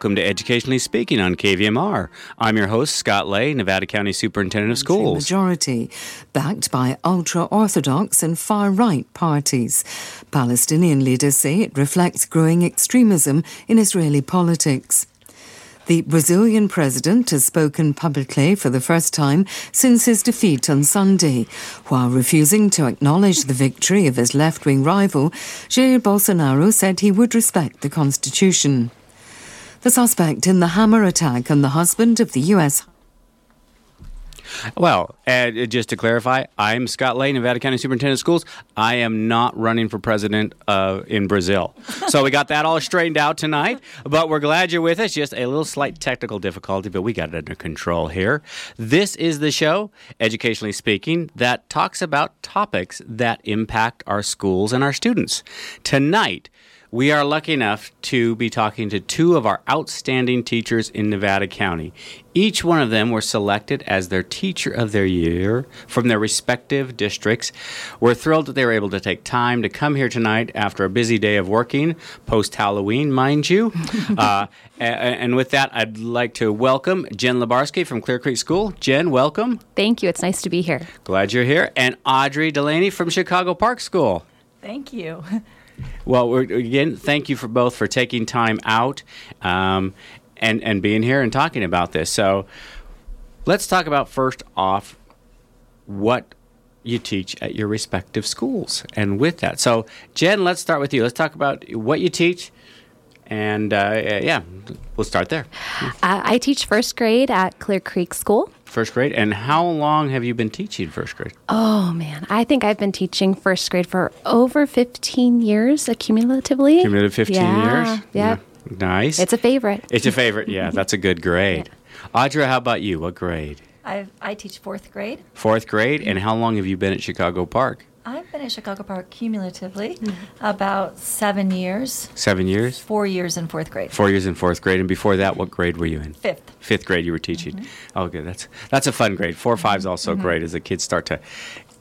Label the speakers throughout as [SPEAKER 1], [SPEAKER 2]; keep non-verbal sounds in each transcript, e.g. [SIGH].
[SPEAKER 1] Good evening and welcome to Educationally Speaking on KVMR. I'm your host, Scott Lay, Nevada County Superintendent of Schools.
[SPEAKER 2] Majority, backed by ultra orthodox and far right parties. Palestinian leaders say it reflects growing extremism in Israeli politics. The Brazilian president has spoken publicly for the first time since his defeat on Sunday. While refusing to acknowledge the victory of his left wing rival, Jair Bolsonaro said he would respect the constitution. The suspect in the hammer attack on the husband of the U.S.
[SPEAKER 1] Well, just to clarify, I'm Scott Lay, Nevada County Superintendent of Schools. I am not running for president uh, in Brazil. So we got that all straightened out tonight, but we're glad you're with us. Just a little slight technical difficulty, but we got it under control here. This is the show, educationally speaking, that talks about topics that impact our schools and our students. Tonight, we are lucky enough to be talking to two of our outstanding teachers in Nevada County. Each one of them were selected as their teacher of their year from their respective districts. We're thrilled that they were able to take time to come here tonight after a busy day of working, post Halloween, mind you. [LAUGHS] uh, and with that, I'd like to welcome Jen Lubarsky from Clear Creek School. Jen, welcome.
[SPEAKER 3] Thank you. It's nice to be here.
[SPEAKER 1] Glad you're here. And Audra Delany from Chicago Park School.
[SPEAKER 4] Thank you. [LAUGHS]
[SPEAKER 1] Well, again, thank you for both for taking time out um, and and being here and talking about this. So, let's talk about first off what you teach at your respective schools, and with that. So, Jen, let's start with you. Let's talk about what you teach. And uh, yeah, we'll start there.
[SPEAKER 3] Uh, I teach first grade at Clear Creek School.
[SPEAKER 1] First grade. And how long have you been teaching first grade?
[SPEAKER 3] Oh, man. I think I've been teaching first grade for over 15 years accumulatively.
[SPEAKER 1] Cumulative 15
[SPEAKER 3] yeah,
[SPEAKER 1] years?
[SPEAKER 3] Yeah.
[SPEAKER 1] Nice.
[SPEAKER 3] It's a favorite.
[SPEAKER 1] It's a favorite. Yeah, [LAUGHS] that's a good grade. Yeah. Audra, how about you? What grade?
[SPEAKER 4] I I teach fourth grade.
[SPEAKER 1] Fourth grade. And how long have you been at Chicago Park?
[SPEAKER 4] I've been at Chicago Park cumulatively mm-hmm. about seven years.
[SPEAKER 1] Seven years?
[SPEAKER 4] Four years in fourth grade.
[SPEAKER 1] Four years in fourth grade. And before that, what grade were you in?
[SPEAKER 4] Fifth.
[SPEAKER 1] Fifth grade you were teaching. Mm-hmm. Oh, good. That's, that's a fun grade. Four, five is also mm-hmm. great as the kids start to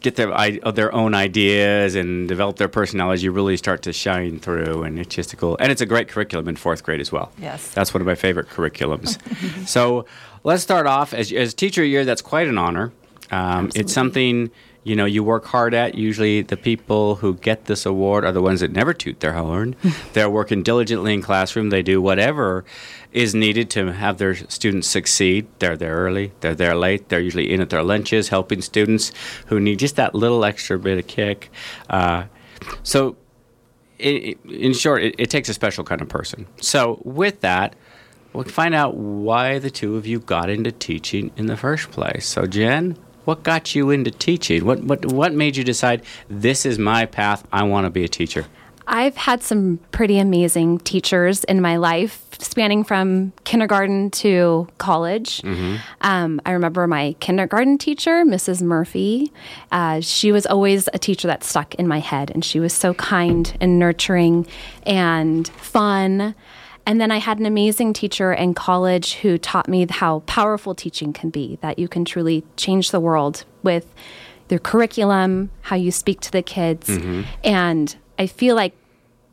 [SPEAKER 1] get their their own ideas and develop their personalities, you really start to shine through, and it's just a cool. And it's a great curriculum in fourth grade as well.
[SPEAKER 4] Yes,
[SPEAKER 1] that's one of my favorite curriculums. [LAUGHS] so let's start off as as teacher year. That's quite an honor. Um, it's something you know you work hard at. Usually, the people who get this award are the ones that never toot their horn. [LAUGHS] They're working diligently in classroom. They do whatever is needed to have their students succeed. They're there early. They're there late. They're usually in at their lunches, helping students who need just that little extra bit of kick. Uh, so, it, in short, it, it takes a special kind of person. So, with that we'll find out why the two of you got into teaching in the first place. So, Jen, what got you into teaching? What what what made you decide this is my path? I want to be a teacher.
[SPEAKER 3] I've had some pretty amazing teachers in my life, spanning from kindergarten to college. Mm-hmm. Um, I remember my kindergarten teacher, Mrs. Murphy. Uh, she was always a teacher that stuck in my head, and she was so kind and nurturing and fun. And then I had an amazing teacher in college who taught me how powerful teaching can be, that you can truly change the world with your curriculum, how you speak to the kids. Mm-hmm. And I feel like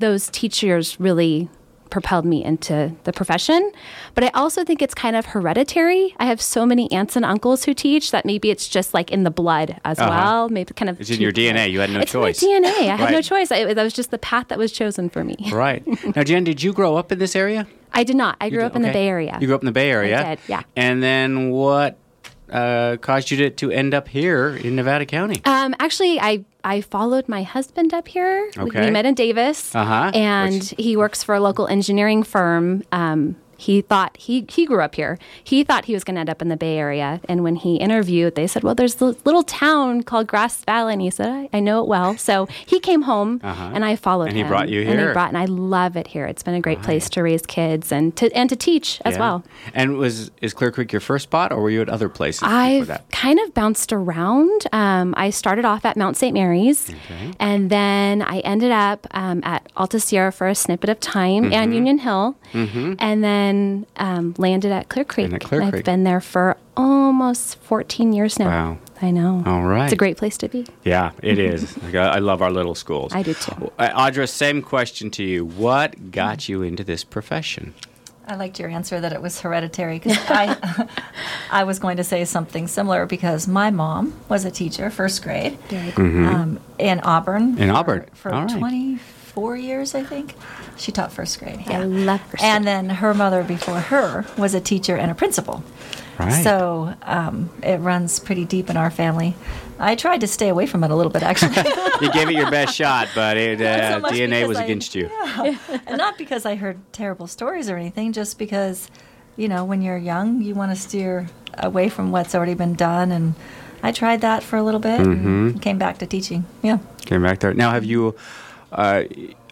[SPEAKER 3] those teachers really propelled me into the profession. But I also think it's kind of hereditary. I have so many aunts and uncles who teach that maybe it's just like in the blood as uh-huh. well. Maybe kind of
[SPEAKER 1] it's in your DNA. You had no
[SPEAKER 3] it's
[SPEAKER 1] choice.
[SPEAKER 3] In my DNA. I had no choice. I, that was just the path that was chosen for me. [LAUGHS]
[SPEAKER 1] right now, Jen, did you grow up in this area?
[SPEAKER 3] I did not. I grew up in the Bay Area.
[SPEAKER 1] You grew up in the Bay Area.
[SPEAKER 3] I did. Yeah.
[SPEAKER 1] And then what uh, caused you to, to end up here in Nevada County?
[SPEAKER 3] Um, actually, I I followed my husband up here.
[SPEAKER 1] Okay.
[SPEAKER 3] We met in Davis,
[SPEAKER 1] uh-huh.
[SPEAKER 3] and
[SPEAKER 1] Which...
[SPEAKER 3] he works for a local engineering firm. Um, he thought he he grew up here. He thought he was going to end up in the Bay Area. And when he interviewed, they said, "Well, there's this little town called Grass Valley," and he said, "I, I know it well." So he came home,
[SPEAKER 1] uh-huh.
[SPEAKER 3] and I followed
[SPEAKER 1] and
[SPEAKER 3] him.
[SPEAKER 1] he brought you here.
[SPEAKER 3] And he brought, and I love it here. It's been a great right. place to raise kids and to and to teach as
[SPEAKER 1] yeah.
[SPEAKER 3] well.
[SPEAKER 1] And was is Clear Creek your first spot, or were you at other places?
[SPEAKER 3] I've kind of bounced around. Um, I started off at Mount St. Mary's,
[SPEAKER 1] okay.
[SPEAKER 3] and then I ended up um, at Alta Sierra for a snippet of time
[SPEAKER 1] mm-hmm.
[SPEAKER 3] and Union Hill,
[SPEAKER 1] mm-hmm.
[SPEAKER 3] and then. Um, landed at Clear Creek.
[SPEAKER 1] Clear
[SPEAKER 3] I've
[SPEAKER 1] Creek.
[SPEAKER 3] been there for almost 14 years now.
[SPEAKER 1] Wow.
[SPEAKER 3] I know.
[SPEAKER 1] All right.
[SPEAKER 3] It's a great place to be.
[SPEAKER 1] Yeah, it is. [LAUGHS] Like, I I love our little schools.
[SPEAKER 3] I do too.
[SPEAKER 1] Uh, Audra, same question to you. What got you into this profession?
[SPEAKER 4] I liked your answer that it was hereditary because I, [LAUGHS] I was going to say something similar because my mom was a teacher, first grade, um, in Auburn.
[SPEAKER 1] Mm-hmm. In
[SPEAKER 4] for-
[SPEAKER 1] Auburn.
[SPEAKER 4] For
[SPEAKER 1] All right.
[SPEAKER 4] 24 years, I think. She taught first grade.
[SPEAKER 3] I
[SPEAKER 4] Yeah.
[SPEAKER 3] love first
[SPEAKER 4] And then her mother before her was a teacher and a principal.
[SPEAKER 1] Right.
[SPEAKER 4] So um, it runs pretty deep in our family. I tried to stay away from it a little bit, actually. [LAUGHS]
[SPEAKER 1] you gave it your best shot, but it, [LAUGHS]
[SPEAKER 4] Not so
[SPEAKER 1] uh, DNA was
[SPEAKER 4] I-
[SPEAKER 1] against you.
[SPEAKER 4] and not because I heard terrible stories or anything, just because, you know, when you're young, you want to steer away from what's already been done. And I tried that for a little bit
[SPEAKER 1] Mm-hmm.
[SPEAKER 4] and came back to teaching. Yeah.
[SPEAKER 1] Came back there. Now, have you uh,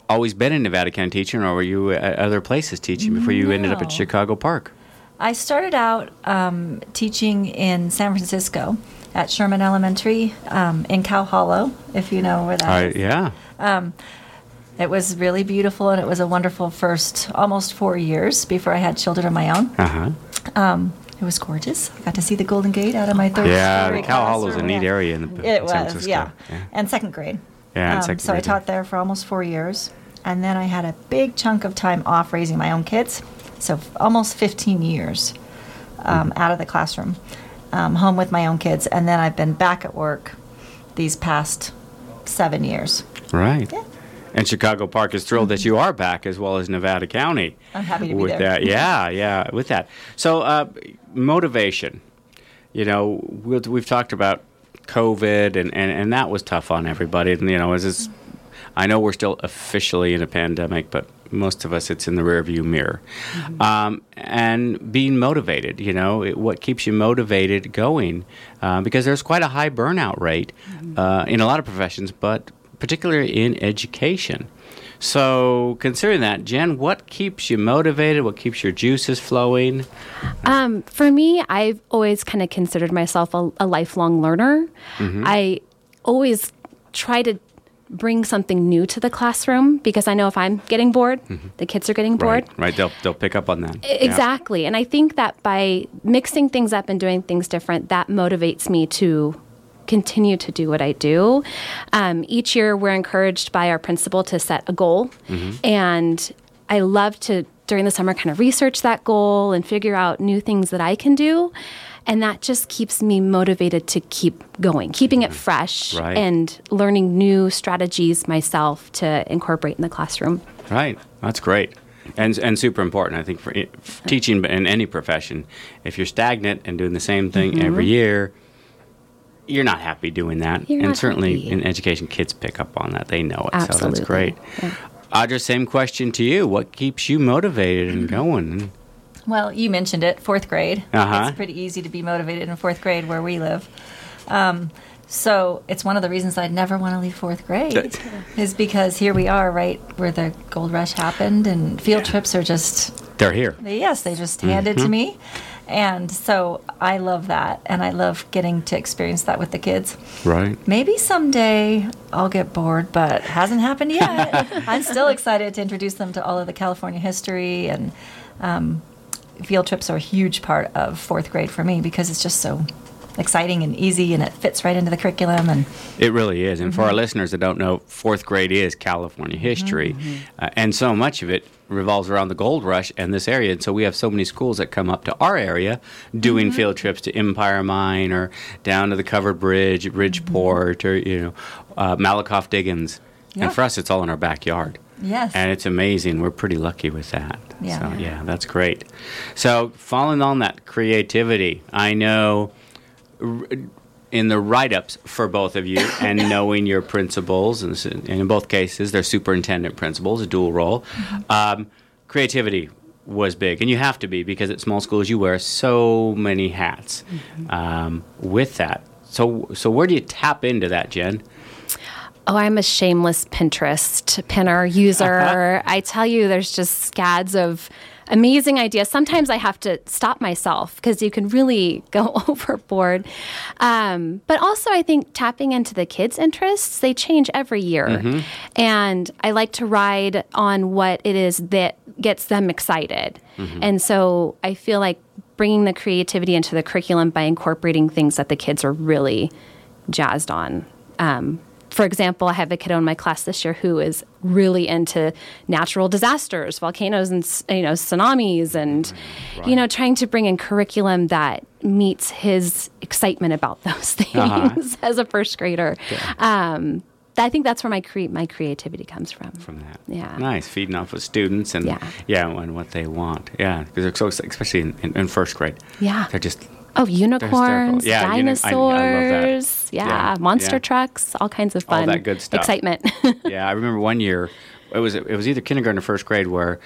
[SPEAKER 1] always been in Nevada County teaching, or were you at other places teaching before you ended up at Chicago Park?
[SPEAKER 4] I started out um, teaching in San Francisco at Sherman Elementary um, in Cow Hollow, if you know where that
[SPEAKER 1] Uh,
[SPEAKER 4] is.
[SPEAKER 1] yeah.
[SPEAKER 4] It was really beautiful, and it was a wonderful first almost four years before I had children of my own.
[SPEAKER 1] Uh huh.
[SPEAKER 4] Um, it was gorgeous. I got to see the Golden Gate out of my third
[SPEAKER 1] Yeah,
[SPEAKER 4] story
[SPEAKER 1] the Cow Hollow's a neat area in the
[SPEAKER 4] It
[SPEAKER 1] San
[SPEAKER 4] was,
[SPEAKER 1] Francisco.
[SPEAKER 4] yeah.
[SPEAKER 1] Yeah.
[SPEAKER 4] And second grade.
[SPEAKER 1] Yeah,
[SPEAKER 4] Um, so I taught there for almost four years. And then I had a big chunk of time off raising my own kids. So f- almost 15 years um,
[SPEAKER 1] Mm-hmm.
[SPEAKER 4] out of the classroom, um, home with my own kids. And then I've been back at work these past seven years.
[SPEAKER 1] Right.
[SPEAKER 4] Yeah.
[SPEAKER 1] And Chicago Park is thrilled that you are back, as well as Nevada County.
[SPEAKER 4] I'm happy to be
[SPEAKER 1] with
[SPEAKER 4] there.
[SPEAKER 1] that. Yeah, yeah, with that. So, uh, motivation. You know, we'll, we've talked about COVID, and, and, and that was tough on everybody. And you know, as is, I know we're still officially in a pandemic, but most of us, it's in the rearview mirror.
[SPEAKER 4] Mm-hmm.
[SPEAKER 1] Um, and being motivated, you know, it, what keeps you motivated going? Uh, because there's quite a high burnout rate
[SPEAKER 4] Mm-hmm.
[SPEAKER 1] uh, in a lot of professions, but particularly in education. So, considering that, Jen, what keeps you motivated? What keeps your juices flowing?
[SPEAKER 3] Um, for me, I've always kind of considered myself a, a lifelong learner.
[SPEAKER 1] Mm-hmm.
[SPEAKER 3] I always try to bring something new to the classroom because I know if I'm getting bored, the kids are getting bored.
[SPEAKER 1] Right, right. They'll they'll pick up on that.
[SPEAKER 3] E-
[SPEAKER 1] Yeah.
[SPEAKER 3] Exactly. And I think that by mixing things up and doing things different, that motivates me to continue to do what I do. Um, each year, we're encouraged by our principal to set a goal. Mm-hmm. And I love to, during the summer, kind of research that goal and figure out new things that I can do. And that just keeps me motivated to keep going, keeping it mm-hmm. fresh
[SPEAKER 1] Right.
[SPEAKER 3] and learning new strategies myself to incorporate in the classroom.
[SPEAKER 1] Right. That's great. And, and super important, I think, for, for teaching in any profession. If you're stagnant and doing the same thing every mm-hmm. year, you're not happy doing that.
[SPEAKER 3] You're
[SPEAKER 1] and
[SPEAKER 3] not
[SPEAKER 1] certainly
[SPEAKER 3] happy.
[SPEAKER 1] in education, kids pick up on that. They know it. So that's great.
[SPEAKER 3] Yeah.
[SPEAKER 1] Audra, same question to you. What keeps you motivated and
[SPEAKER 3] Mm-hmm.
[SPEAKER 1] going?
[SPEAKER 4] Well, you mentioned it, fourth grade.
[SPEAKER 1] Uh-huh.
[SPEAKER 4] It's pretty easy to be motivated in fourth grade where we live. Um, so it's one of the reasons I'd never want to leave fourth grade, [LAUGHS] is because here we are, right where the gold rush happened, and field trips are just
[SPEAKER 1] They're here.
[SPEAKER 4] yes, they just handed
[SPEAKER 1] Mm-hmm.
[SPEAKER 4] to me, and so I love that, and I love getting to experience that with the kids.
[SPEAKER 1] Right.
[SPEAKER 4] Maybe someday I'll get bored, but hasn't happened yet. [LAUGHS] I'm still excited to introduce them to all of the California history, and um, field trips are a huge part of fourth grade for me because it's just so exciting and easy, and it fits right into the curriculum. And
[SPEAKER 1] It really is. And for
[SPEAKER 3] Mm-hmm.
[SPEAKER 1] our listeners that don't know, fourth grade is California history.
[SPEAKER 3] Mm-hmm.
[SPEAKER 1] Uh, and so much of it revolves around the gold rush and this area. And so we have so many schools that come up to our area doing
[SPEAKER 3] Mm-hmm.
[SPEAKER 1] field trips to Empire Mine or down to the covered bridge Bridgeport or, you know, uh, Malakoff Diggins.
[SPEAKER 4] Yeah.
[SPEAKER 1] And for us, it's all in our backyard.
[SPEAKER 4] yes,
[SPEAKER 1] And it's amazing. We're pretty lucky with that.
[SPEAKER 4] Yeah.
[SPEAKER 1] So, yeah, that's great. So, following on that creativity, I know in the write ups for both of you and [LAUGHS] knowing your principals, and, in both cases, they're superintendent principals, a dual role, um, creativity was big. And you have to be because at small schools, you wear so many hats um, with that. So, so where do you tap into that, Jen?
[SPEAKER 3] Oh, I'm a shameless Pinterest pinner user. [LAUGHS] I tell you, there's just scads of amazing idea. Sometimes I have to stop myself because you can really [LAUGHS] go [LAUGHS] overboard. Um, but also, I think tapping into the kids' interests, they change every year. And I like to ride on what it is that gets them excited. And so I feel like bringing the creativity into the curriculum by incorporating things that the kids are really jazzed on. Um, for example, I have a kiddo in my class this year who is really into natural disasters, volcanoes and you know tsunamis, and right. you know trying to bring in curriculum that meets his excitement about [LAUGHS] those things uh-huh. as a first grader. Um, I think that's where my cre- my creativity comes from.
[SPEAKER 1] From that,
[SPEAKER 3] yeah,
[SPEAKER 1] nice feeding off of students and yeah, yeah and what they want. Yeah, because they're so especially in, in, in, first grade.
[SPEAKER 3] Yeah,
[SPEAKER 1] they're just
[SPEAKER 3] Oh, unicorns, yeah, dinosaurs, uni- I, I yeah, yeah, monster yeah. trucks, all kinds of fun.
[SPEAKER 1] All that good stuff.
[SPEAKER 3] Excitement. [LAUGHS]
[SPEAKER 1] yeah, I remember one year, it was it was either kindergarten or first grade where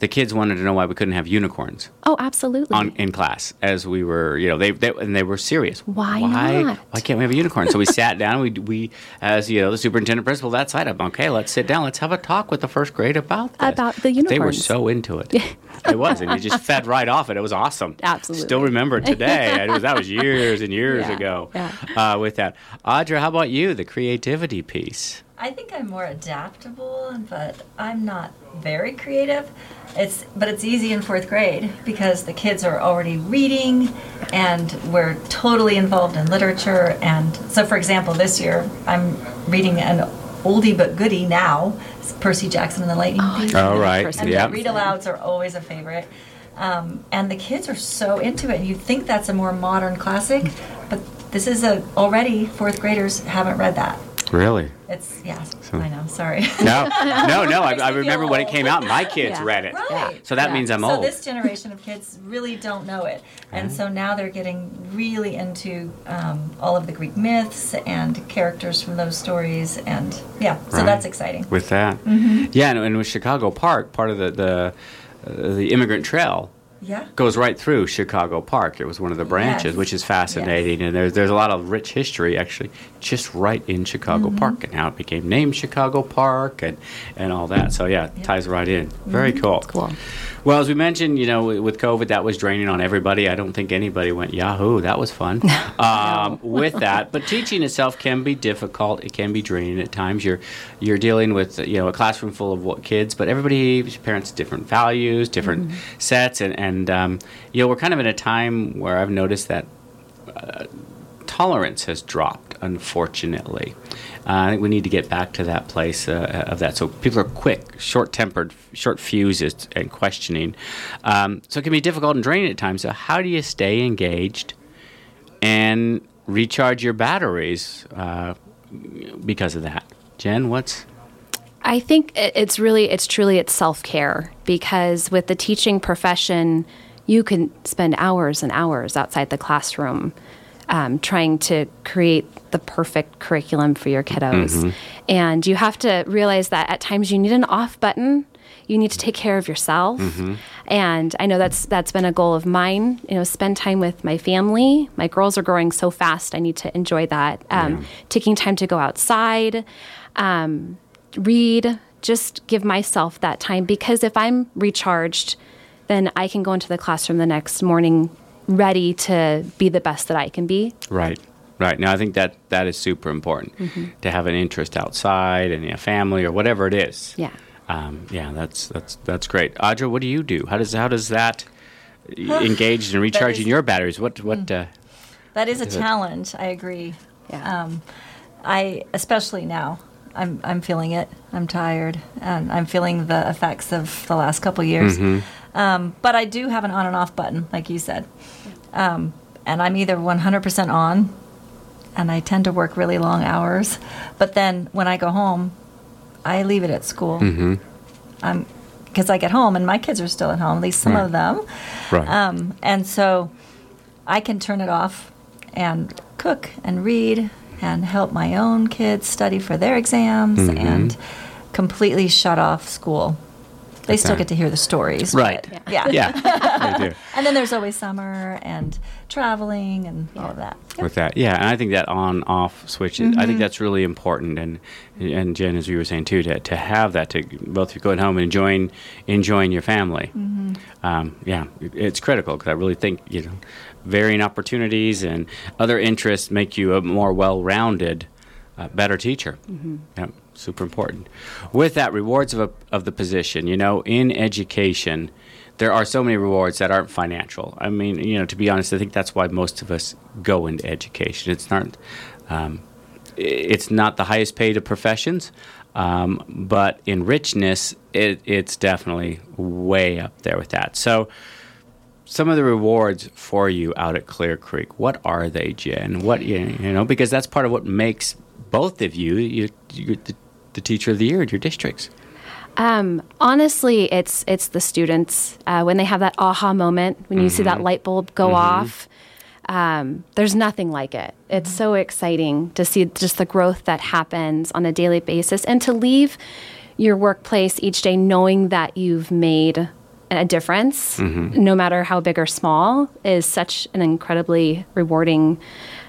[SPEAKER 1] the kids wanted to know why we couldn't have unicorns.
[SPEAKER 3] Oh, absolutely.
[SPEAKER 1] On, in class, as we were, you know, they, they and they were serious.
[SPEAKER 3] Why, why not?
[SPEAKER 1] Why can't we have a unicorn? so we sat down. We we as you know the superintendent principal that side. I'm okay. Let's sit down. Let's have a talk with the first grade about this.
[SPEAKER 3] about the unicorns.
[SPEAKER 1] They were so into it. it was, and you just fed right off it. It was awesome.
[SPEAKER 3] Absolutely.
[SPEAKER 1] Still remember it today. was, that was years and years [LAUGHS]
[SPEAKER 3] yeah,
[SPEAKER 1] ago.
[SPEAKER 3] Yeah.
[SPEAKER 1] Uh, with that, Audra, how about you? The creativity piece.
[SPEAKER 4] I think I'm more adaptable, but I'm not very creative. It's but it's easy in fourth grade because the kids are already reading, and we're totally involved in literature. And so, for example, this year I'm reading an oldie but goodie now, Percy Jackson and the Lightning
[SPEAKER 1] oh, Thief. Oh right,
[SPEAKER 4] and
[SPEAKER 1] yeah.
[SPEAKER 4] Read alouds are always a favorite. Um, and the kids are so into it. You'd think that's a more modern classic, but this is a already fourth graders haven't read that.
[SPEAKER 1] Really?
[SPEAKER 4] It's yeah. So, I know. Sorry. [LAUGHS]
[SPEAKER 1] No, no, no. I, I remember when it came out. My [LAUGHS] kids
[SPEAKER 4] yeah.
[SPEAKER 1] read it.
[SPEAKER 4] Right.
[SPEAKER 1] So that
[SPEAKER 4] yeah.
[SPEAKER 1] means I'm
[SPEAKER 4] so
[SPEAKER 1] old.
[SPEAKER 4] So this generation of kids really don't know it, [LAUGHS] and so now they're getting really into um, all of the Greek myths and characters from those stories, and yeah. So right. that's exciting.
[SPEAKER 1] With that, mm-hmm. yeah, and, and, with Chicago Park, part of the the, uh, the Immigrant Trail
[SPEAKER 4] yeah.
[SPEAKER 1] goes right through Chicago Park. It was one of the branches,
[SPEAKER 4] yes.
[SPEAKER 1] which is fascinating. Yes. And there's, there's a lot of rich history actually just right in Chicago mm-hmm. Park and how it became named Chicago Park and, and all that. So, yeah, it ties right in. Very
[SPEAKER 3] mm-hmm.
[SPEAKER 1] cool.
[SPEAKER 3] Cool.
[SPEAKER 1] Well, as we mentioned, you know, with COVID, that was draining on everybody. I don't think anybody went, Yahoo, that was fun. [LAUGHS] um, with that, but teaching itself can be difficult. It can be draining at times. You're you're dealing with you know a classroom full of what kids, but everybody, parents, different values, different mm-hmm. sets, and and um, you know we're kind of in a time where I've noticed that. Uh, tolerance has dropped, unfortunately. Uh, I think we need to get back to that place uh, of that. So people are quick, short tempered, short fuses, and questioning. Um, so it can be difficult and draining at times. So, how do you stay engaged and recharge your batteries uh, because of that? Jen, what's.
[SPEAKER 3] I think it's really, it's truly, it's self care because with the teaching profession, you can spend hours and hours outside the classroom um, trying to create the perfect curriculum for your kiddos. Mm-hmm. And you have to realize that at times you need an off button. You need to take care of yourself. Mm-hmm. And I know that's that's been a goal of mine. You know, spend time with my family. My girls are growing so fast. I need to enjoy that. Um, yeah. Taking time to go outside, um, read, just give myself that time because if I'm recharged, then I can go into the classroom the next morning ready to be the best that I can be.
[SPEAKER 1] Right. Right. Now, I think that that is super important mm-hmm. to have an interest outside and a family or whatever it is.
[SPEAKER 3] Yeah.
[SPEAKER 1] Um, yeah, that's that's that's great. Audra, what do you do? How does how does that [SIGHS] engage in recharging your batteries? What what? Mm. Uh,
[SPEAKER 4] that is a is challenge. It? I agree.
[SPEAKER 3] Yeah. Um,
[SPEAKER 4] I especially now. I'm I'm feeling it. I'm tired, and I'm feeling the effects of the last couple years. Mm-hmm. Um, but I do have an on and off button, like you said. Um, and I'm either 100% on, and I tend to work really long hours. But then when I go home, I leave it at school. Mm-hmm. Um, because I get home and my kids are still at home, at least some right. of them.
[SPEAKER 1] Right.
[SPEAKER 4] Um, and so I can turn it off and cook and read and help my own kids study for their exams mm-hmm. and completely shut off school. They still get to hear the stories.
[SPEAKER 1] Right.
[SPEAKER 4] yeah.
[SPEAKER 1] Yeah. yeah [LAUGHS] they do.
[SPEAKER 4] And then there's always summer and traveling and yeah. all of that.
[SPEAKER 1] Yeah. With that, yeah, and I think that on-off switch, mm-hmm. I think mm-hmm. that's really important. And and Jen, as you were saying too, to, to have that to both going home and enjoying enjoying your family. Mm-hmm. Um, yeah, it's critical because I really think you know varying opportunities and other interests make you a more well-rounded, uh, better teacher. Mm-hmm. Yeah super important. With that, rewards of, a, of the position, you know, in education, there are so many rewards that aren't financial. I mean, you know, to be honest, I think that's why most of us go into education. It's not, um, it's not the highest paid of professions, um, but in richness, it, it's definitely way up there with that. So, some of the rewards for you out at Clear Creek, what are they, Jen? What you know, because that's part of what makes both of you, you, you the, the teacher of the year at your districts.
[SPEAKER 3] Um, honestly, it's it's the students uh, when they have that aha moment when you see that light bulb go off. Um, there's nothing like it. It's so exciting to see just the growth that happens on a daily basis, and to leave your workplace each day knowing that you've made a difference, no matter how big or small, is such an incredibly rewarding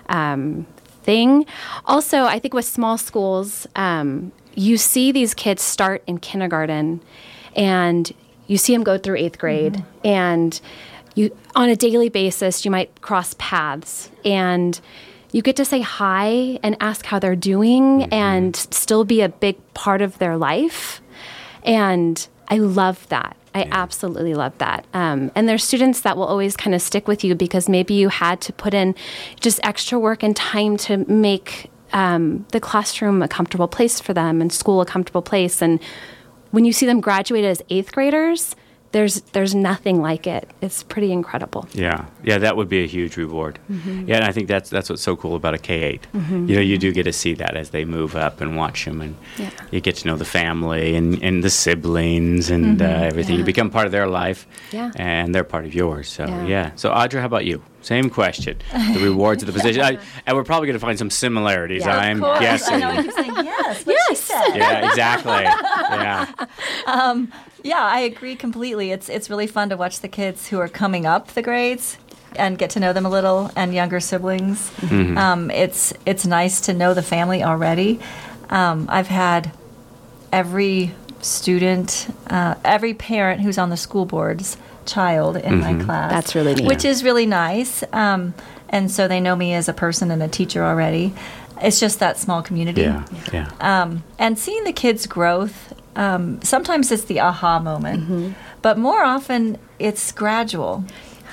[SPEAKER 3] um, thing. Also, I think with small schools, um, you see these kids start in kindergarten and you see them go through eighth grade and you on a daily basis you might cross paths and you get to say hi and ask how they're doing and still be a big part of their life and I love that. I absolutely love that. Um, and there's students that will always kind of stick with you because maybe you had to put in just extra work and time to make um, the classroom a comfortable place for them and school a comfortable place. And when you see them graduate as eighth graders, there's there's nothing like it. It's pretty incredible.
[SPEAKER 1] Yeah, yeah, that would be a huge reward. Yeah, and I think that's that's what's so cool about a K 8 You know, you do get to see that as they move up and watch them, and
[SPEAKER 3] Yeah.
[SPEAKER 1] you get to know the family and, and the siblings and uh, everything. You become part of their life,
[SPEAKER 3] Yeah.
[SPEAKER 1] and they're part of yours. So yeah.
[SPEAKER 3] Yeah.
[SPEAKER 1] So Audra, how about you? Same question. The rewards of the position, I, [LAUGHS] and we're probably going to find some similarities.
[SPEAKER 3] Yeah,
[SPEAKER 1] I'm
[SPEAKER 4] course.
[SPEAKER 1] guessing.
[SPEAKER 4] I know I keep saying yes. What she said.
[SPEAKER 1] yeah, exactly. Yeah. [LAUGHS]
[SPEAKER 4] Yeah, I agree completely. It's it's really fun to watch the kids who are coming up the grades and get to know them a little, and younger siblings. Um, it's it's nice to know the family already. Um, I've had every student, uh, every parent who's on the school board's child in my class.
[SPEAKER 3] That's really neat.
[SPEAKER 4] Which is really nice. Um, and so they know me as a person and a teacher already. It's just that small community.
[SPEAKER 1] Yeah. Yeah.
[SPEAKER 4] Um, and seeing the kids' growth, um, sometimes it's the aha moment, but more often it's gradual,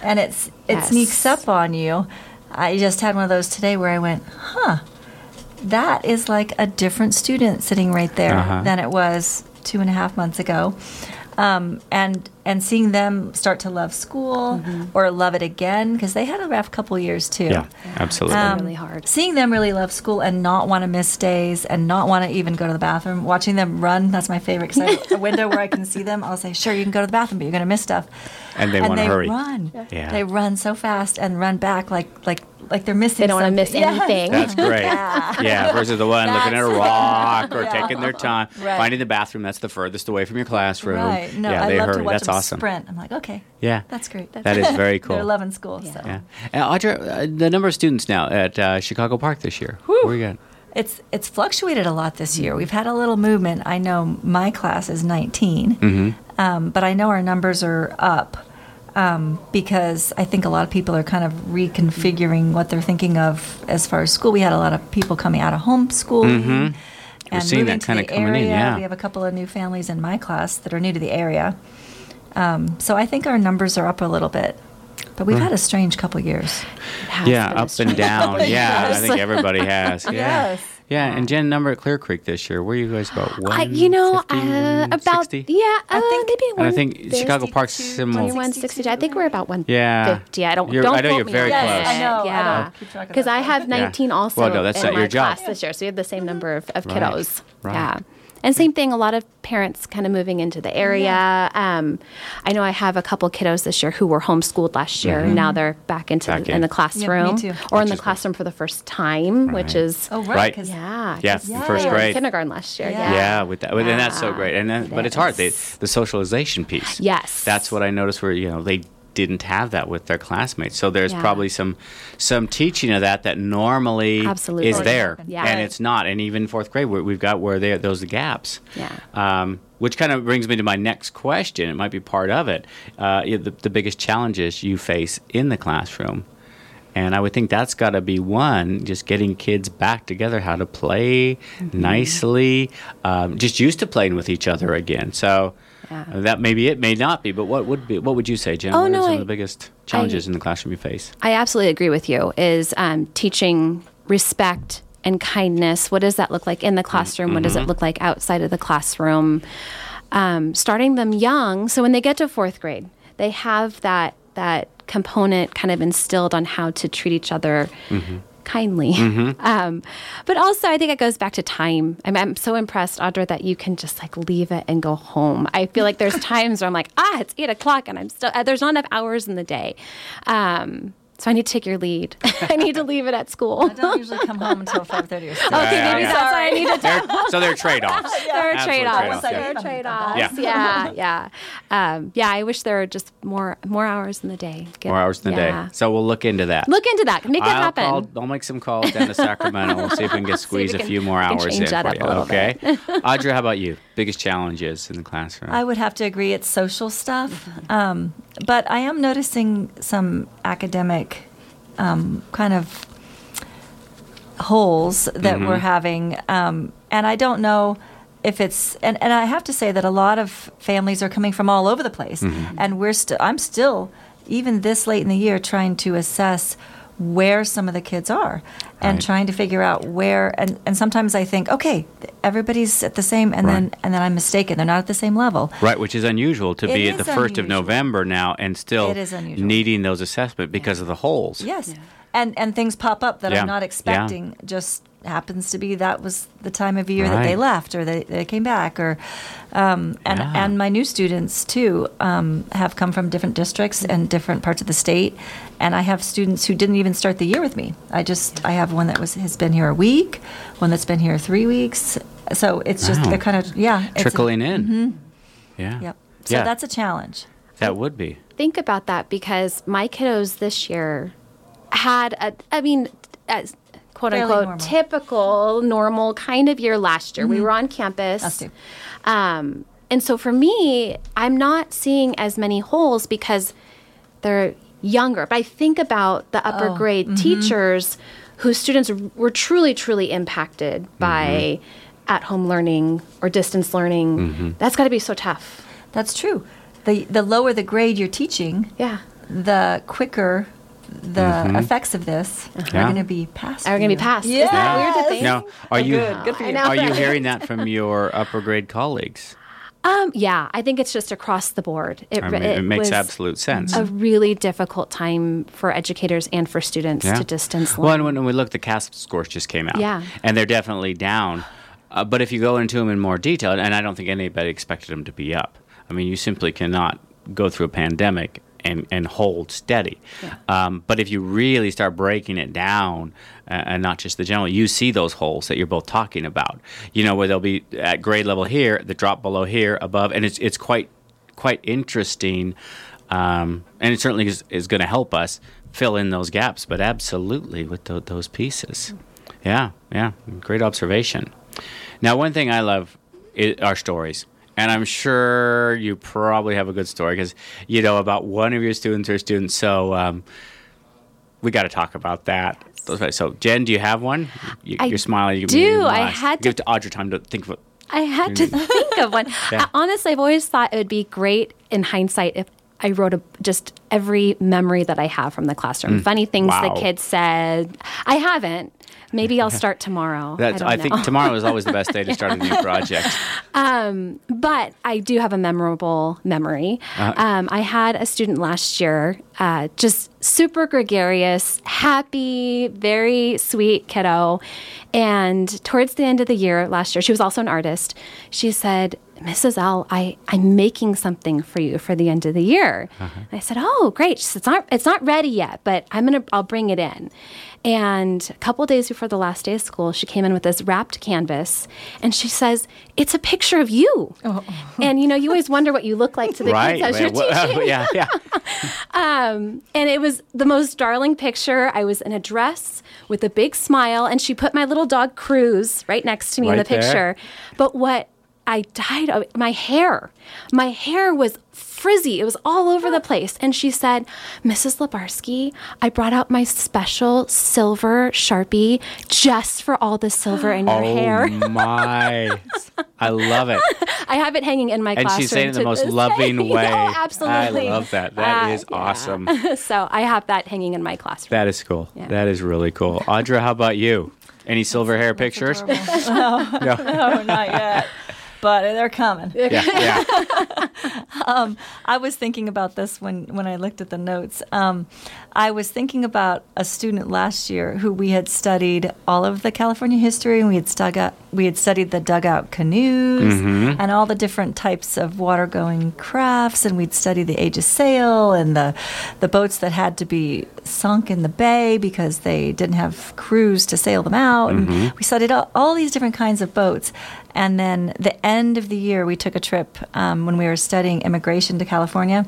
[SPEAKER 4] and it's it
[SPEAKER 3] Yes.
[SPEAKER 4] sneaks up on you. I just had one of those today where I went, huh, that is like a different student sitting right there
[SPEAKER 1] Uh-huh.
[SPEAKER 4] than it was two and a half months ago. Um, and and seeing them start to love school or love it again because they had a rough couple years too.
[SPEAKER 1] Yeah. Absolutely.
[SPEAKER 4] Um,
[SPEAKER 3] really hard.
[SPEAKER 4] Seeing them really love school and not want to miss days and not want to even go to the bathroom, watching them run, that's my favorite. Because I have a window where I can see them, I'll say, sure, you can go to the bathroom, but you're going to miss stuff.
[SPEAKER 1] And they wanna hurry.
[SPEAKER 4] run.
[SPEAKER 1] Yeah.
[SPEAKER 4] They run so fast and run back like like like they're missing
[SPEAKER 3] They don't want to miss
[SPEAKER 4] something.
[SPEAKER 3] Anything.
[SPEAKER 1] That's great. yeah. versus the one looking at a rock or [LAUGHS]
[SPEAKER 4] Yeah.
[SPEAKER 1] taking their time.
[SPEAKER 4] Right.
[SPEAKER 1] Finding the bathroom that's the furthest away from your classroom.
[SPEAKER 4] Right. No,
[SPEAKER 1] yeah,
[SPEAKER 4] I
[SPEAKER 1] they
[SPEAKER 4] love
[SPEAKER 1] hurry.
[SPEAKER 4] to watch
[SPEAKER 1] that's
[SPEAKER 4] them
[SPEAKER 1] awesome.
[SPEAKER 4] sprint. I'm like, okay,
[SPEAKER 1] Yeah.
[SPEAKER 4] that's great.
[SPEAKER 1] That is very [LAUGHS] cool.
[SPEAKER 4] They're loving school. So.
[SPEAKER 1] Yeah. And Audra, uh, the number of students now at uh, Chicago Park this year. Where you got?
[SPEAKER 4] It's it's fluctuated a lot this year. We've had a little movement. I know my class is 19,
[SPEAKER 1] Mm-hmm.
[SPEAKER 4] um, but I know our numbers are up um, because I think a lot of people are kind of reconfiguring what they're thinking of as far as school. We had a lot of people coming out of homeschooling.
[SPEAKER 1] Mm-hmm. We're seeing
[SPEAKER 4] moving
[SPEAKER 1] that kinda
[SPEAKER 4] the
[SPEAKER 1] coming in,
[SPEAKER 4] area.
[SPEAKER 1] yeah.
[SPEAKER 4] We have a couple of new families in my class that are new to the area. Um, so I think our numbers are up a little bit. But we've had a strange couple years.
[SPEAKER 1] Yeah, up and down. [LAUGHS] Yeah, I think everybody has. [LAUGHS] Yeah.
[SPEAKER 4] Yes.
[SPEAKER 1] Yeah, and Jen, number at Clear Creek this year. Where are you guys about? [GASPS]
[SPEAKER 3] I, you know, uh, about
[SPEAKER 1] 160?
[SPEAKER 3] yeah, uh,
[SPEAKER 4] think-
[SPEAKER 3] maybe
[SPEAKER 1] And I think Chicago Park's similar.
[SPEAKER 3] 160. I think we're about 150.
[SPEAKER 1] Yeah.
[SPEAKER 3] I don't.
[SPEAKER 1] You're-
[SPEAKER 3] don't
[SPEAKER 1] I know you're
[SPEAKER 3] me
[SPEAKER 1] very
[SPEAKER 3] on
[SPEAKER 1] close.
[SPEAKER 3] it.
[SPEAKER 4] I know,
[SPEAKER 3] Yeah,
[SPEAKER 4] know. Keep track of
[SPEAKER 3] because
[SPEAKER 4] that
[SPEAKER 3] I have 19 also
[SPEAKER 1] Well, no, that's
[SPEAKER 3] in
[SPEAKER 1] not
[SPEAKER 3] my
[SPEAKER 1] your job.
[SPEAKER 3] class this year, so we have the same number of, of
[SPEAKER 1] Right,
[SPEAKER 3] kiddos.
[SPEAKER 1] right.
[SPEAKER 3] Yeah. And same thing, a lot of parents kind of moving into the area. Um, I know I have a couple kiddos this year who were homeschooled last year. and Now they're back into
[SPEAKER 1] Mm-hmm. Back
[SPEAKER 3] the,
[SPEAKER 1] in.
[SPEAKER 3] in the classroom
[SPEAKER 4] too.
[SPEAKER 3] or
[SPEAKER 1] Which
[SPEAKER 3] in the
[SPEAKER 1] is good.
[SPEAKER 3] classroom for the first time, which is
[SPEAKER 4] Oh,
[SPEAKER 1] Right.
[SPEAKER 4] right. 'cause-
[SPEAKER 3] yeah,
[SPEAKER 1] Yeah,
[SPEAKER 3] 'cause
[SPEAKER 1] the
[SPEAKER 3] they
[SPEAKER 1] first
[SPEAKER 3] were in
[SPEAKER 1] grade.
[SPEAKER 3] kindergarten last year.
[SPEAKER 4] Yeah.
[SPEAKER 3] Yeah,
[SPEAKER 1] Yeah, with that, and that's so great. And then,
[SPEAKER 3] it
[SPEAKER 1] but it's hard. They, the socialization piece.
[SPEAKER 3] Yes.
[SPEAKER 1] that's what I noticed. Where you know they didn't have that with their classmates. So there's
[SPEAKER 3] Yeah.
[SPEAKER 1] probably some some teaching of that that normally
[SPEAKER 3] Absolutely.
[SPEAKER 1] is there,
[SPEAKER 3] Yeah.
[SPEAKER 1] and it's not. And even fourth grade, we- we've got where there those gaps.
[SPEAKER 3] Yeah.
[SPEAKER 1] Um, which kind of brings me to my next question. It might be part of it. Uh, the, the biggest challenges you face in the classroom, And I would think that's got to be one, just getting kids back together, how to play
[SPEAKER 3] Mm-hmm.
[SPEAKER 1] nicely, um, just used to playing with each other again. So
[SPEAKER 3] Yeah.
[SPEAKER 1] uh, that may be it, may not be. But what would be? What would you say, Jen?
[SPEAKER 3] Oh,
[SPEAKER 1] what are
[SPEAKER 3] no,
[SPEAKER 1] some
[SPEAKER 3] I-
[SPEAKER 1] of the biggest challenges in the classroom you face?
[SPEAKER 3] I absolutely agree with you. Is um, teaching respect and kindness. What does that look like in the classroom? What does it look like outside of the classroom? Um, starting them young, so when they get to fourth grade, they have that that component kind of instilled on how to treat each other. Kindly, [LAUGHS] um, but also I think it goes back to time. I'm, I'm so impressed, Audra, that you can just like leave it and go home. I feel like there's [LAUGHS] times where I'm like, ah, it's eight o'clock and I'm still. Uh, there's not enough hours in the day. Um, so I need to take your lead. [LAUGHS] I need to leave it at school.
[SPEAKER 4] I don't usually come home until [LAUGHS] 5.30 or 6.
[SPEAKER 3] Okay,
[SPEAKER 1] Yeah,
[SPEAKER 3] maybe
[SPEAKER 1] yeah.
[SPEAKER 3] that's why I need to
[SPEAKER 1] They're, so they're trade offs.
[SPEAKER 3] there are trade offs.
[SPEAKER 1] trade-offs, [LAUGHS]
[SPEAKER 3] There
[SPEAKER 1] yeah.
[SPEAKER 3] are trade offs.
[SPEAKER 1] Yeah.
[SPEAKER 3] Yeah, yeah, um, yeah. I wish there were just more more hours in the day. Get-
[SPEAKER 1] More hours in the
[SPEAKER 3] yeah.
[SPEAKER 1] day. So we'll look into that.
[SPEAKER 3] Look into that. Make that
[SPEAKER 1] I'll
[SPEAKER 3] happen.
[SPEAKER 1] Call, I'll make some calls down to Sacramento. We'll see if we can get
[SPEAKER 3] See if
[SPEAKER 1] squeeze a
[SPEAKER 3] can-
[SPEAKER 1] few more hours in
[SPEAKER 3] that
[SPEAKER 1] for
[SPEAKER 3] up
[SPEAKER 1] you.
[SPEAKER 3] a little
[SPEAKER 1] Okay, Audra, how about you? Biggest challenges in the classroom?
[SPEAKER 4] I would have to agree it's social stuff. Um, but I am noticing some academic um, kind of holes that we're having. Um, and I don't know if it's, and, and I have to say that a lot of families are coming from all over the place. And we're still, I'm still, even this late in the year, trying to assess where some of the kids are and
[SPEAKER 1] Right.
[SPEAKER 4] trying to figure out where and, and sometimes I think okay everybody's at the same and then and then I'm mistaken they're not at the same level
[SPEAKER 1] Right, which is unusual to
[SPEAKER 4] It
[SPEAKER 1] be at the
[SPEAKER 4] is
[SPEAKER 1] first of. November now and still
[SPEAKER 4] It is unusual.
[SPEAKER 1] needing those assessment because of the holes.
[SPEAKER 4] Yes. And and things pop up that
[SPEAKER 1] Yeah.
[SPEAKER 4] I'm not
[SPEAKER 1] Yeah.
[SPEAKER 4] expecting. Just happens to be that was the time of year that they left or they, they came back or um, and
[SPEAKER 1] Yeah.
[SPEAKER 4] and my new students too um, have come from different districts and different parts of the state. And I have students who didn't even start the year with me. I just I have one that was has been here a week, one that's been here three weeks. So it's just
[SPEAKER 1] Wow.
[SPEAKER 4] they're kind of yeah it's a-
[SPEAKER 1] Trickling in. Yeah.
[SPEAKER 4] Yep. So
[SPEAKER 1] yeah,
[SPEAKER 4] that's a challenge.
[SPEAKER 1] that would be.
[SPEAKER 3] Think about that because my kiddos this year had a, I mean, as quote
[SPEAKER 4] Fairly
[SPEAKER 3] unquote
[SPEAKER 4] normal.
[SPEAKER 3] typical normal kind of year last year. We mm-hmm. were on campus. Um, and so for me, I'm not seeing as many holes because they're younger. But I think about the upper
[SPEAKER 4] Oh,
[SPEAKER 3] grade mm-hmm. teachers whose students were truly, truly impacted mm-hmm. by at home learning or distance learning. That's got to be so tough.
[SPEAKER 4] That's true. The the lower the grade you're teaching,
[SPEAKER 3] Yeah.
[SPEAKER 4] the quicker the effects of this
[SPEAKER 1] Mm-hmm. Yeah.
[SPEAKER 4] are going to be passed.
[SPEAKER 3] Are going to be passed. Isn't
[SPEAKER 4] Yes.
[SPEAKER 3] weird to think?
[SPEAKER 1] Now, are you
[SPEAKER 4] good. Good for you.
[SPEAKER 3] Know.
[SPEAKER 1] are you [LAUGHS] hearing that from your upper grade colleagues?
[SPEAKER 3] Um, yeah, I think it's just across the board. It,
[SPEAKER 1] I mean, it, makes
[SPEAKER 3] was
[SPEAKER 1] absolute sense.
[SPEAKER 3] a really difficult time for educators and for students
[SPEAKER 1] Yeah.
[SPEAKER 3] to distance learn.
[SPEAKER 1] Well, and when, when we look, the CAASPP scores just came out.
[SPEAKER 3] Yeah.
[SPEAKER 1] And they're definitely down. Uh, but if you go into them in more detail, and I don't think anybody expected them to be up. I mean, you simply cannot go through a pandemic and, and hold steady. Um, but if you really start breaking it down, uh, and not just the general, you see those holes that you're both talking about. You know, where they'll be at grade level here, the drop below here, above, and it's it's quite quite interesting, um, and it certainly is, is going to help us fill in those gaps. But absolutely with tho- those pieces, yeah, yeah, great observation. Now, one thing I love i are stories. And I'm sure you probably have a good story because you know about one of your students or students. So um, we got to talk about that. So, Jen, do you have one? You,
[SPEAKER 3] I
[SPEAKER 1] you're smiling. You
[SPEAKER 3] do. I had
[SPEAKER 1] give it to Audra time to think of it.
[SPEAKER 3] I had to [LAUGHS] think of one. [LAUGHS]
[SPEAKER 1] Yeah.
[SPEAKER 3] Honestly, I've always thought it would be great in hindsight if I wrote a, just every memory that I have from the classroom. Funny things
[SPEAKER 1] Mm. Wow.
[SPEAKER 3] the kids said. I haven't. Maybe I'll start tomorrow.
[SPEAKER 1] That's,
[SPEAKER 3] I,
[SPEAKER 1] I, think tomorrow is always the best day to start a new [LAUGHS] project.
[SPEAKER 3] but I do have a memorable memory.
[SPEAKER 1] Uh-huh.
[SPEAKER 3] Um, I had a student last year, uh, just super gregarious, happy, very sweet kiddo. And towards the end of the year last year, she was also an artist. She said, Mrs. L, I, I'm making something for you for the end of the year.
[SPEAKER 1] Uh-huh.
[SPEAKER 3] I said, Oh, great. She said, it's not, it's not ready yet, but I'm gonna I'll bring it in. And a couple days before the last day of school, she came in with this wrapped canvas and she says, It's a picture of you. And you know, you always wonder what you look like to the
[SPEAKER 1] right?
[SPEAKER 3] kids as you're
[SPEAKER 1] yeah, [LAUGHS]
[SPEAKER 3] teaching.
[SPEAKER 1] yeah, yeah. [LAUGHS]
[SPEAKER 3] Um, and it was the most darling picture. I was in a dress with a big smile, and she put my little dog Cruz right next to me in
[SPEAKER 1] Right
[SPEAKER 3] the
[SPEAKER 1] there.
[SPEAKER 3] picture. But what I died of my hair. My hair was frizzy. It was all over the place. And she said, Mrs. Lubarsky, I brought out my special silver Sharpie just for all the silver in your hair. [GASPS]
[SPEAKER 1] oh
[SPEAKER 3] hair.
[SPEAKER 1] my! [LAUGHS] I love it.
[SPEAKER 3] I have it hanging in my
[SPEAKER 1] And
[SPEAKER 3] classroom.
[SPEAKER 1] she's saying it in the most loving
[SPEAKER 3] day. [LAUGHS]
[SPEAKER 1] way.
[SPEAKER 3] Yeah, absolutely.
[SPEAKER 1] I love that. That
[SPEAKER 3] Uh,
[SPEAKER 1] is
[SPEAKER 3] yeah.
[SPEAKER 1] awesome. [LAUGHS]
[SPEAKER 3] so I have that hanging in my classroom.
[SPEAKER 1] That is cool.
[SPEAKER 3] Yeah.
[SPEAKER 1] That is really cool. Audra, how about you? Any silver hair pictures?
[SPEAKER 4] no, no, not yet. But they're coming.
[SPEAKER 1] Yeah, yeah. [LAUGHS]
[SPEAKER 4] Um, I was thinking about this when, when I looked at the notes. Um, I was thinking about a student last year who we had studied all of the California history, and we had we had studied the dugout canoes mm-hmm. and all the different types of water-going crafts, and we'd studied the age of sail and the the boats that had to be sunk in the bay because they didn't have crews to sail them out. And mm-hmm. we studied all, all these different kinds of boats. And then the end of the year, we took a trip um, when we were studying immigration to California.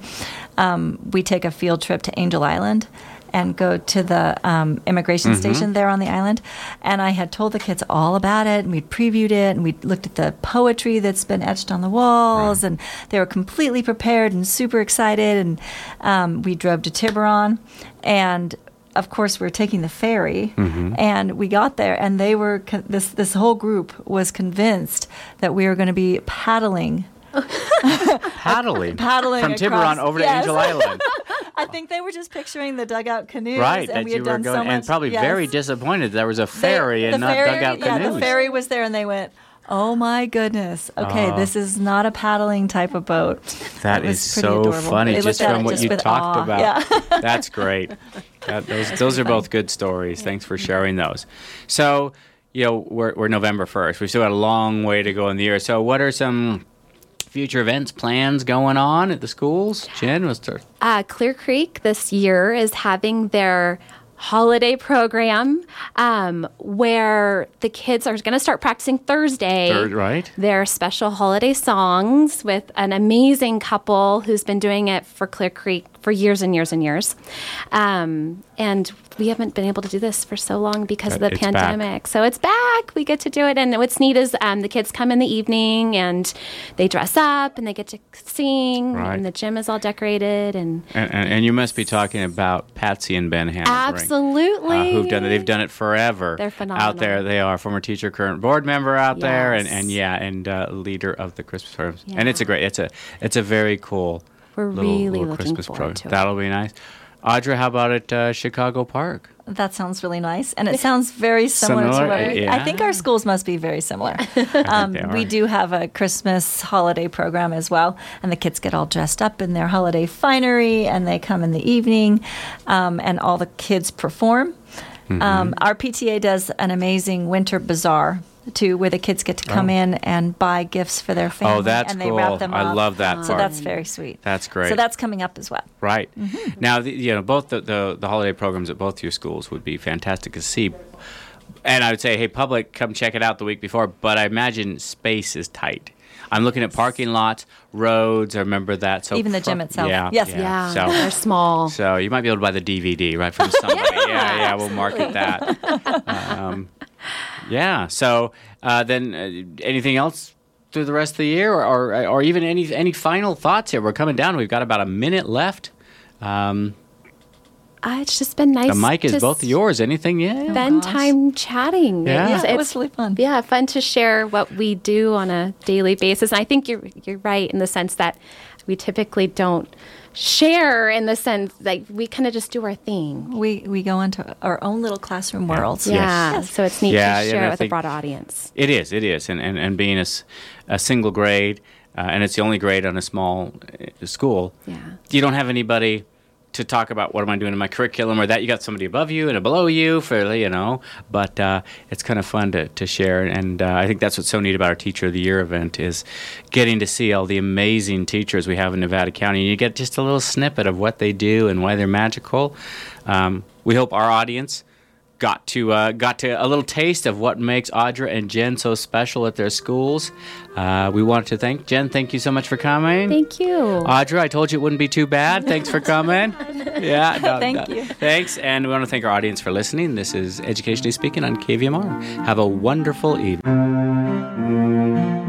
[SPEAKER 4] Um, we take a field trip to Angel Island and go to the um, immigration station there on the island. And I had told the kids all about it, and we'd previewed it, and we looked at the poetry that's been etched on the walls, and they were completely prepared and super excited. And um, we drove to Tiburon, and of course, we were taking the ferry, mm-hmm. and we got there, and they were con- this this whole group was convinced that we were going to be paddling. [LAUGHS]
[SPEAKER 1] Paddling.
[SPEAKER 4] Paddling
[SPEAKER 1] From Tiburon
[SPEAKER 4] across-
[SPEAKER 1] over to
[SPEAKER 4] yes.
[SPEAKER 1] Angel Island. [LAUGHS]
[SPEAKER 4] I think they were just picturing the dugout canoes,
[SPEAKER 1] Right.
[SPEAKER 4] And
[SPEAKER 1] that
[SPEAKER 4] we
[SPEAKER 1] you
[SPEAKER 4] had
[SPEAKER 1] were
[SPEAKER 4] done
[SPEAKER 1] going
[SPEAKER 4] so much,
[SPEAKER 1] and probably
[SPEAKER 4] yes.
[SPEAKER 1] very disappointed there was a
[SPEAKER 4] They-
[SPEAKER 1] ferry and not
[SPEAKER 4] ferry-
[SPEAKER 1] dugout
[SPEAKER 4] yeah,
[SPEAKER 1] canoes.
[SPEAKER 4] the ferry was there, and they went. Oh my goodness! Okay,
[SPEAKER 1] Oh.
[SPEAKER 4] this is not a paddling type of boat.
[SPEAKER 1] That
[SPEAKER 4] It was
[SPEAKER 1] is
[SPEAKER 4] pretty
[SPEAKER 1] so
[SPEAKER 4] adorable.
[SPEAKER 1] funny
[SPEAKER 4] They
[SPEAKER 1] just from what
[SPEAKER 4] just
[SPEAKER 1] you talked
[SPEAKER 4] awe.
[SPEAKER 1] about.
[SPEAKER 4] Yeah. [LAUGHS]
[SPEAKER 1] That's great. That, those those are both good stories. Thanks for sharing those. So, you know, we're, we're November 1st. We've still got a long way to go in the year. So, what are some future events, plans going on at the schools? Jen, was there?
[SPEAKER 3] uh, Clear Creek this year is having their holiday program um, where the kids are going to start practicing Thursday.
[SPEAKER 1] Third, right?
[SPEAKER 3] Their special holiday songs with an amazing couple who's been doing it for Clear Creek for years and years and years. Um, and we haven't been able to do this for so long because of the
[SPEAKER 1] it's back.
[SPEAKER 3] pandemic. So it's back. We get to do it. And what's neat is um, the kids come in the evening and they dress up and they get to sing.
[SPEAKER 1] Right.
[SPEAKER 3] And the gym is all decorated. And
[SPEAKER 1] And, and, and you must be talking about Patsy and Ben Hammond.
[SPEAKER 3] Absolutely.
[SPEAKER 1] Uh, who've done it? They've done it forever.
[SPEAKER 3] They're phenomenal.
[SPEAKER 1] Out there, they are former teacher, current board member out there, and, and yeah, and uh, leader of the Christmas programs.
[SPEAKER 3] Yeah.
[SPEAKER 1] And it's a great, it's a, it's a very cool.
[SPEAKER 3] We're
[SPEAKER 1] little,
[SPEAKER 3] really
[SPEAKER 1] little
[SPEAKER 3] looking
[SPEAKER 1] Christmas
[SPEAKER 3] forward
[SPEAKER 1] program.
[SPEAKER 3] to it.
[SPEAKER 1] That'll be nice. Audra, how about at uh, Chicago Park?
[SPEAKER 4] That sounds really nice, and it sounds very similar,
[SPEAKER 1] Similar,
[SPEAKER 4] to what
[SPEAKER 1] yeah.
[SPEAKER 4] I think our schools must be very similar. [LAUGHS] Um, we do have a Christmas holiday program as well, and the kids get all dressed up in their holiday finery, and they come in the evening, um, and all the kids perform.
[SPEAKER 1] Mm-hmm.
[SPEAKER 4] Um, our PTA does an amazing winter bazaar too, where the kids get to come in and buy gifts for their family,
[SPEAKER 1] Oh, that's
[SPEAKER 4] and they
[SPEAKER 1] cool.
[SPEAKER 4] wrap them
[SPEAKER 1] I
[SPEAKER 4] up.
[SPEAKER 1] love that
[SPEAKER 4] So
[SPEAKER 1] part.
[SPEAKER 4] that's very sweet.
[SPEAKER 1] That's great.
[SPEAKER 4] So that's coming up as well.
[SPEAKER 1] Right.
[SPEAKER 3] Mm-hmm.
[SPEAKER 1] Now, the, you know, both the, the, the holiday programs at both your schools would be fantastic to see. And I would say, hey, public, come check it out the week before. But I imagine space is tight. I'm looking at parking lots, roads. I remember that. So
[SPEAKER 4] Even the gym itself.
[SPEAKER 1] Yeah.
[SPEAKER 4] Yes.
[SPEAKER 3] yeah,
[SPEAKER 1] So,
[SPEAKER 3] they're small.
[SPEAKER 1] so you might be able to buy the DVD right from somebody. [LAUGHS] yeah, yeah, we'll market that. [LAUGHS] Um, yeah. So uh, then, uh, anything else through the rest of the year, or, or or even any any final thoughts here? We're coming down. We've got about a minute left. Um,
[SPEAKER 3] Uh, it's just been nice.
[SPEAKER 1] the mic is both yours. Anything? Yeah.
[SPEAKER 3] Spend
[SPEAKER 4] gosh.
[SPEAKER 3] time chatting.
[SPEAKER 1] Yeah.
[SPEAKER 3] It's-
[SPEAKER 4] it was really fun.
[SPEAKER 3] Yeah, fun to share what we do on a daily basis. And I think you're you're right in the sense that we typically don't share in the sense like we kind of just do our thing.
[SPEAKER 4] We we go into our own little classroom worlds.
[SPEAKER 1] Yes.
[SPEAKER 3] Yeah, so it's neat
[SPEAKER 1] Yeah,
[SPEAKER 3] to share it with a broad audience.
[SPEAKER 1] It is. It is. And and, and being a, a single grade, uh, and it's the only grade on a small uh, school.
[SPEAKER 3] Yeah.
[SPEAKER 1] You don't have anybody to talk about what am I doing in my curriculum or that. You got somebody above you and below you for you know. But uh, it's kind of fun to, to share, and uh, I think that's what's so neat about our Teacher of the Year event is getting to see all the amazing teachers we have in Nevada County. And you get just a little snippet of what they do and why they're magical. Um, we hope our audience got to uh, got to a little taste of what makes Audra and Jen so special at their schools. Uh, we wanted to thank Jen. Thank you so much for coming.
[SPEAKER 3] Thank you.
[SPEAKER 1] Audra, I told you it wouldn't be too bad. Thanks for coming. [LAUGHS] yeah, no,
[SPEAKER 4] Thank
[SPEAKER 1] no.
[SPEAKER 4] you.
[SPEAKER 1] Thanks, and we want to thank our audience for listening. This is Educationally Speaking on KVMR. Have a wonderful evening.